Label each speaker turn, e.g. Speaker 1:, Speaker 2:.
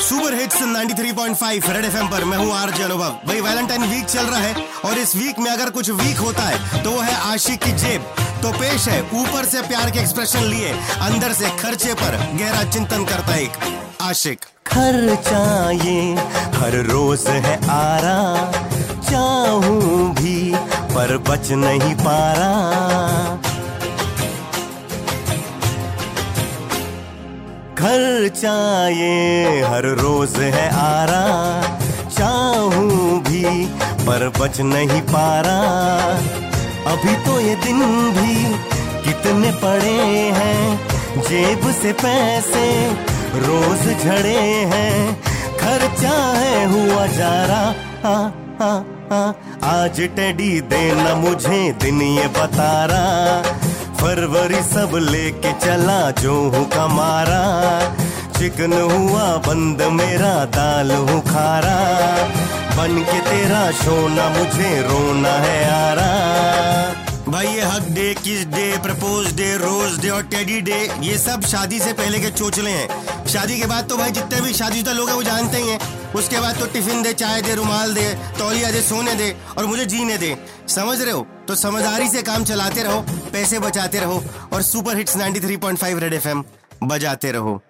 Speaker 1: Super hits 93.5 red FM पर। मैं हूँ आरजे अनुभव। भाई वैलेंटाइन वीक चल रहा है और इस वीक में अगर कुछ वीक होता है तो वो है आशिक की जेब। तो पेश है, ऊपर से प्यार के एक्सप्रेशन लिए, अंदर से खर्चे पर गहरा चिंतन करता एक आशिक।
Speaker 2: खर्चा ये हर रोज है आरा, चाहूँ भी पर बच नहीं पा रहा खर्चा ये हर रोज है आरा। चाहूँ भी, पर बच नहीं पा रहा अभी तो ये दिन भी कितने पड़े हैं, जेब से पैसे रोज झड़े हैं। खर्चा है हुआ जा रहा आज टेडी देना मुझे, दिन ये बता रहा। फरवरी सब लेके चला, जो हूँ कमारा चिकन हुआ बंद, मेरा दाल हूँ खारा बन के तेरा सोना, मुझे रोना है आरा।
Speaker 1: भाई, ये hug day, kiss day, propose day, rose day और टेडी डे, ये सब शादी से पहले के चोचले हैं। शादी के बाद तो भाई, जितने भी शादीशुदा लोग हैं, वो जानते ही हैं। उसके बाद तो टिफ़िन दे, चाय दे, रुमाल दे, तौलिया दे, सोने दे और मुझे जीने दे। समझ रहे हो? तो समझदारी से काम चलाते रहो, पैसे बचाते रहो और सुपर हिट्स 93.5 रेड एफएम बजाते रहो।